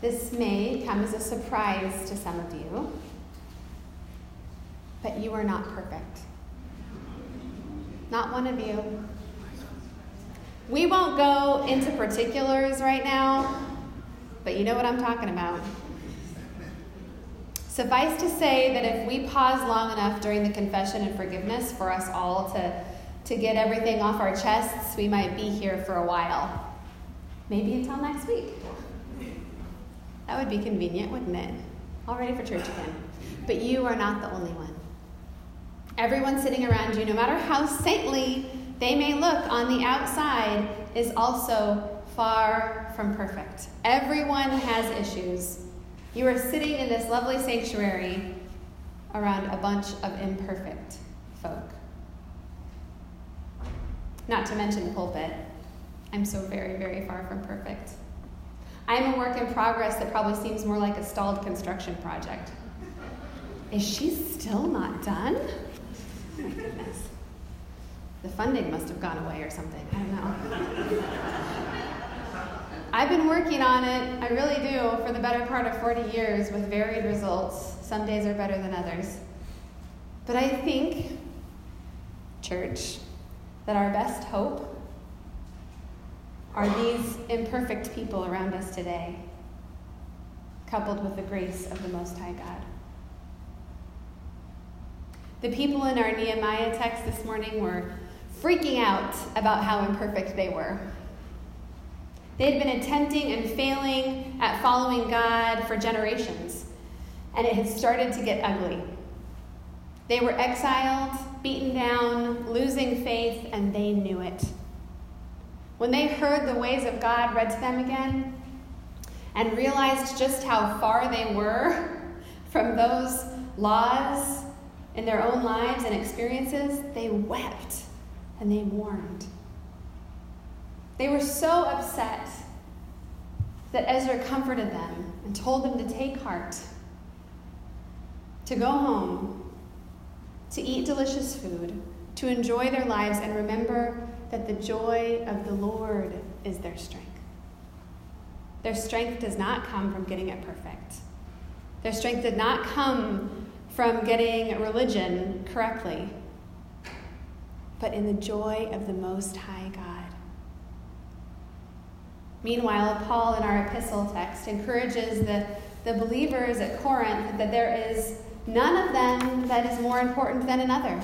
This may come as a surprise to some of you, but you are not perfect. Not one of you. We won't go into particulars right now, but you know what I'm talking about. Suffice to say that if we pause long enough during the confession and forgiveness for us all to, to get everything off our chests, we might be here for a while. Maybe until next week. That would be convenient, wouldn't it? All ready for church again. But you are not the only one. Everyone sitting around you, no matter how saintly they may look on the outside, is also far from perfect. Everyone has issues. You are sitting in this lovely sanctuary around a bunch of imperfect folk. Not to mention the pulpit. I'm so very, very far from perfect. I'm a work in progress that probably seems more like a stalled construction project. Is she still not done? My goodness. The funding must have gone away or something. I don't know. I've been working on it, I really do, for the better part of 40 years with varied results. Some days are better than others. But I think, church, that our best hope are these imperfect people around us today, coupled with the grace of the Most High God. The people in our Nehemiah text this morning were freaking out about how imperfect they were. They had been attempting and failing at following God for generations, and it had started to get ugly. They were exiled, beaten down, losing faith, and they knew it. When they heard the ways of God read to them again and realized just how far they were from those laws in their own lives and experiences, they wept and they mourned. They were so upset that Ezra comforted them and told them to take heart, to go home, to eat delicious food, to enjoy their lives, and remember that the joy of the Lord is their strength. Their strength does not come from getting it perfect. Their strength did not come from getting religion correctly, but in the joy of the Most High God. Meanwhile, Paul in our epistle text encourages the, the believers at Corinth that there is none of them that is more important than another.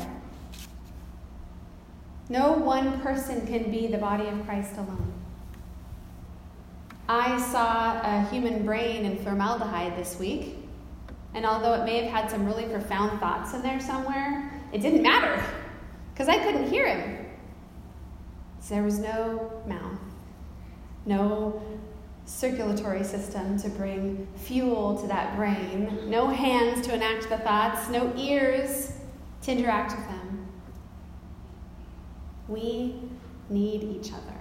No one person can be the body of Christ alone. I saw a human brain in formaldehyde this week, and although it may have had some really profound thoughts in there somewhere, it didn't matter because I couldn't hear him. So there was no mouth, no circulatory system to bring fuel to that brain, no hands to enact the thoughts, no ears to interact with them. We need each other.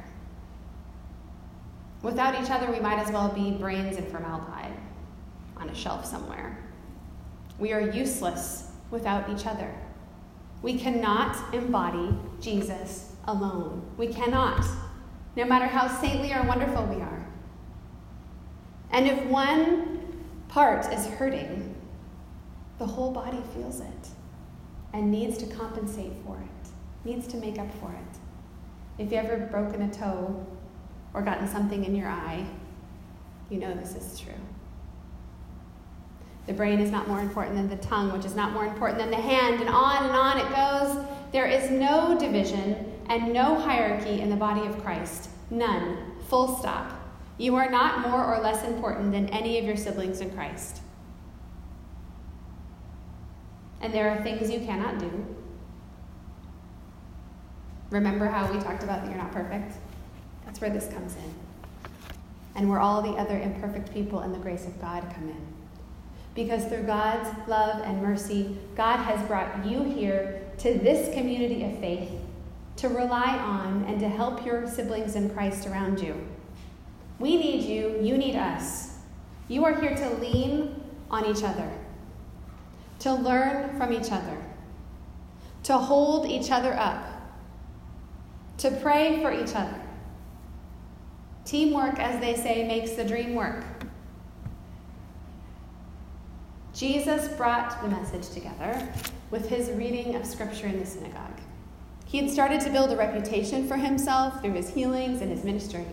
Without each other, we might as well be brains in formaldehyde on a shelf somewhere. We are useless without each other. We cannot embody Jesus alone. We cannot, no matter how saintly or wonderful we are. And if one part is hurting, the whole body feels it and needs to compensate for it needs to make up for it. If you've ever broken a toe or gotten something in your eye, you know this is true. The brain is not more important than the tongue, which is not more important than the hand, and on and on it goes. There is no division and no hierarchy in the body of Christ. None. Full stop. You are not more or less important than any of your siblings in Christ. And there are things you cannot do Remember how we talked about that you're not perfect? That's where this comes in. And where all the other imperfect people and the grace of God come in. Because through God's love and mercy, God has brought you here to this community of faith to rely on and to help your siblings in Christ around you. We need you, you need us. You are here to lean on each other, to learn from each other, to hold each other up to pray for each other. Teamwork, as they say, makes the dream work. Jesus brought the message together with his reading of Scripture in the synagogue. He had started to build a reputation for himself through his healings and his ministry.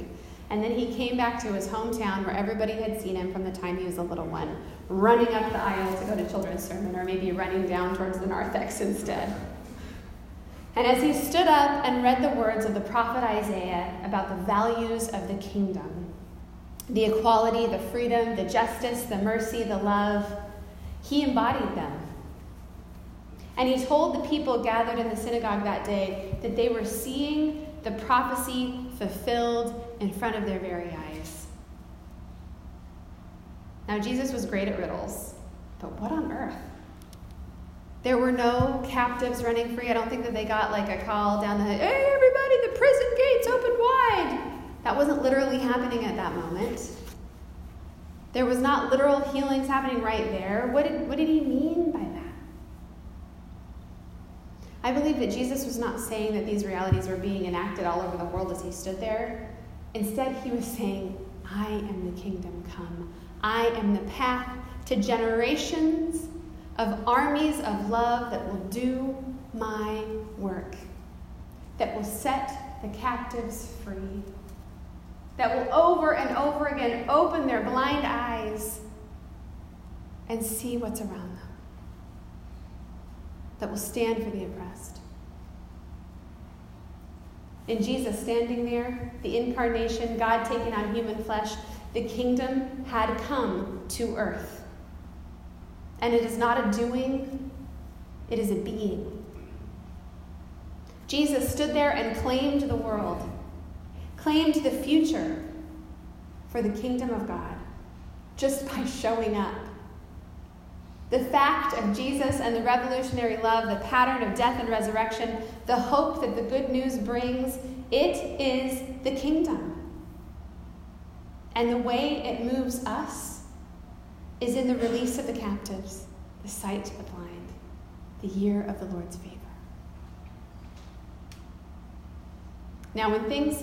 And then he came back to his hometown where everybody had seen him from the time he was a little one, running up the aisle to go to children's sermon, or maybe running down towards the narthex instead. And as he stood up and read the words of the prophet Isaiah about the values of the kingdom the equality, the freedom, the justice, the mercy, the love he embodied them. And he told the people gathered in the synagogue that day that they were seeing the prophecy fulfilled in front of their very eyes. Now, Jesus was great at riddles, but what on earth? There were no captives running free. I don't think that they got like a call down the, hey, everybody, the prison gates open wide. That wasn't literally happening at that moment. There was not literal healings happening right there. What did, what did he mean by that? I believe that Jesus was not saying that these realities were being enacted all over the world as he stood there. Instead, he was saying, I am the kingdom come. I am the path to generations of armies of love that will do my work, that will set the captives free, that will over and over again open their blind eyes and see what's around them, that will stand for the oppressed. In Jesus standing there, the incarnation, God taking on human flesh, the kingdom had come to earth. And it is not a doing, it is a being. Jesus stood there and claimed the world, claimed the future for the kingdom of God just by showing up. The fact of Jesus and the revolutionary love, the pattern of death and resurrection, the hope that the good news brings, it is the kingdom. And the way it moves us is in the release of the captives, the sight of the blind, the year of the Lord's favor. Now, when things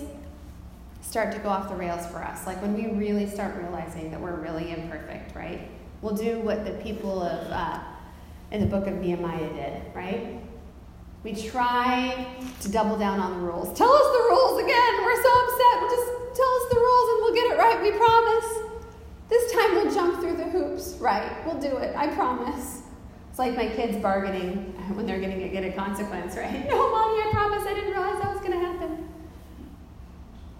start to go off the rails for us, like when we really start realizing that we're really imperfect, right? We'll do what the people of uh, in the book of Nehemiah did, right? We try to double down on the rules. Tell us the rules again. We're so upset. We'll just tell us the rules and we'll get it right. We promise. This time we'll jump through the hoops. Right, we'll do it. I promise. It's like my kids bargaining when they're going to get a consequence, right? No, mommy, I promise. I didn't realize that was going to happen.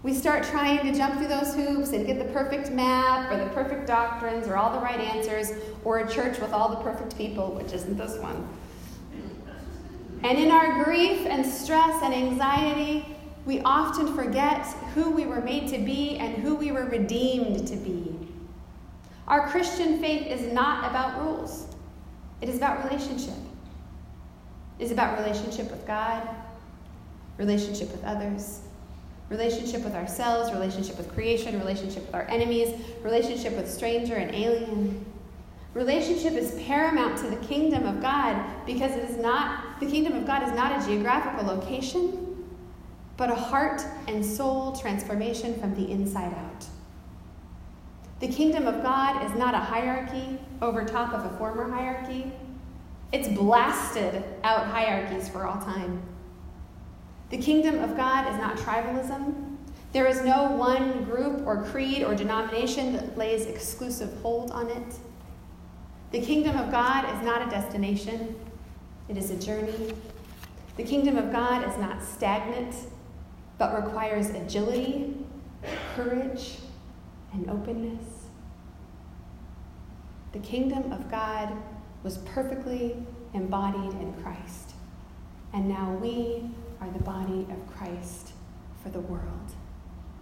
We start trying to jump through those hoops and get the perfect map or the perfect doctrines or all the right answers or a church with all the perfect people, which isn't this one. And in our grief and stress and anxiety, we often forget who we were made to be and who we were redeemed to be. Our Christian faith is not about rules, it is about relationship. It is about relationship with God, relationship with others, relationship with ourselves, relationship with creation, relationship with our enemies, relationship with stranger and alien. Relationship is paramount to the kingdom of God because it is not the kingdom of God is not a geographical location, but a heart and soul transformation from the inside out. The kingdom of God is not a hierarchy over top of a former hierarchy. It's blasted out hierarchies for all time. The kingdom of God is not tribalism. There is no one group or creed or denomination that lays exclusive hold on it. The kingdom of God is not a destination, it is a journey. The kingdom of God is not stagnant, but requires agility, courage, and openness. The kingdom of God was perfectly embodied in Christ. And now we are the body of Christ for the world.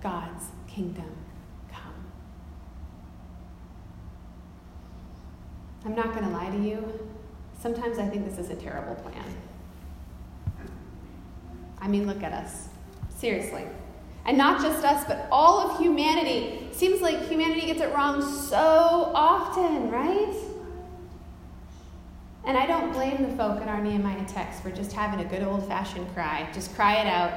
God's kingdom come. I'm not going to lie to you. Sometimes I think this is a terrible plan. I mean, look at us. Seriously. And not just us, but all of humanity. Seems like humanity gets it wrong so often, right? And I don't blame the folk in our Nehemiah text for just having a good old fashioned cry. Just cry it out.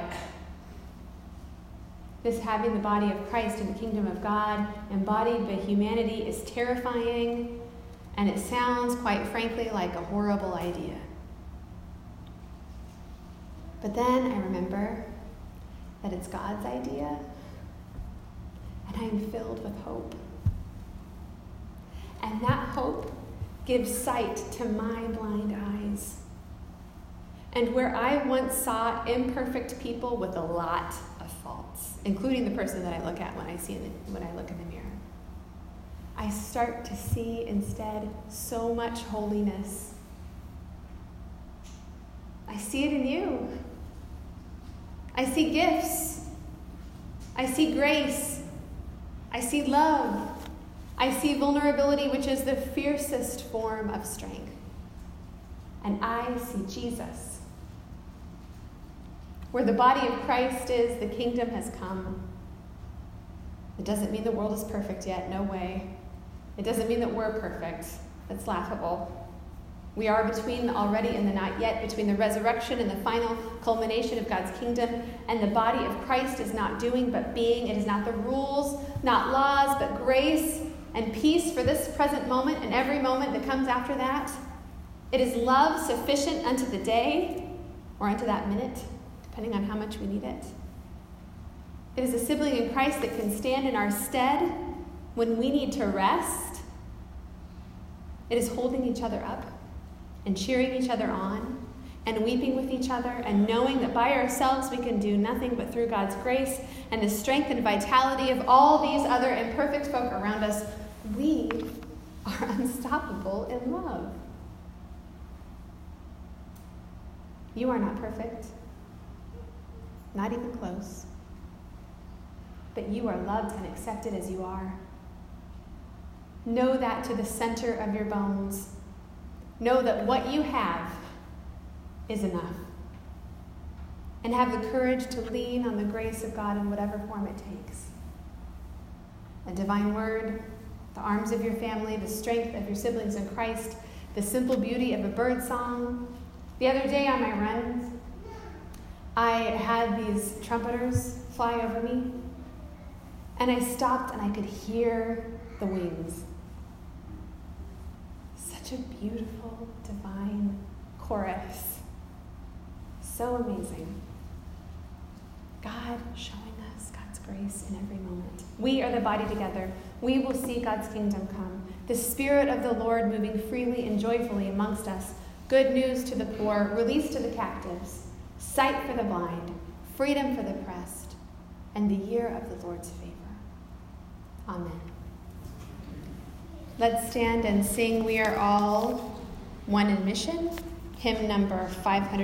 This having the body of Christ in the kingdom of God embodied by humanity is terrifying, and it sounds, quite frankly, like a horrible idea. But then I remember that it's God's idea, and I am filled with hope. And that hope gives sight to my blind eyes. And where I once saw imperfect people with a lot of faults, including the person that I look at when I see the, when I look in the mirror, I start to see instead so much holiness. I see it in you. I see gifts. I see grace. I see love. I see vulnerability, which is the fiercest form of strength. And I see Jesus. Where the body of Christ is, the kingdom has come. It doesn't mean the world is perfect yet, no way. It doesn't mean that we're perfect. That's laughable. We are between already and the not yet, between the resurrection and the final culmination of God's kingdom. And the body of Christ is not doing, but being. It is not the rules, not laws, but grace and peace for this present moment and every moment that comes after that. It is love sufficient unto the day or unto that minute, depending on how much we need it. It is a sibling in Christ that can stand in our stead when we need to rest. It is holding each other up and cheering each other on and weeping with each other and knowing that by ourselves we can do nothing but through God's grace and the strength and vitality of all these other imperfect folk around us, we are unstoppable in love. You are not perfect, not even close, but you are loved and accepted as you are. Know that to the center of your bones Know that what you have is enough. And have the courage to lean on the grace of God in whatever form it takes. A divine word, the arms of your family, the strength of your siblings in Christ, the simple beauty of a bird song. The other day on my runs, I had these trumpeters fly over me, and I stopped and I could hear the wings a beautiful, divine chorus. So amazing. God showing us God's grace in every moment. We are the body together. We will see God's kingdom come. The Spirit of the Lord moving freely and joyfully amongst us. Good news to the poor, release to the captives, sight for the blind, freedom for the oppressed, and the year of the Lord's favor. Amen. Let's stand and sing We Are All One in Mission, hymn number 500.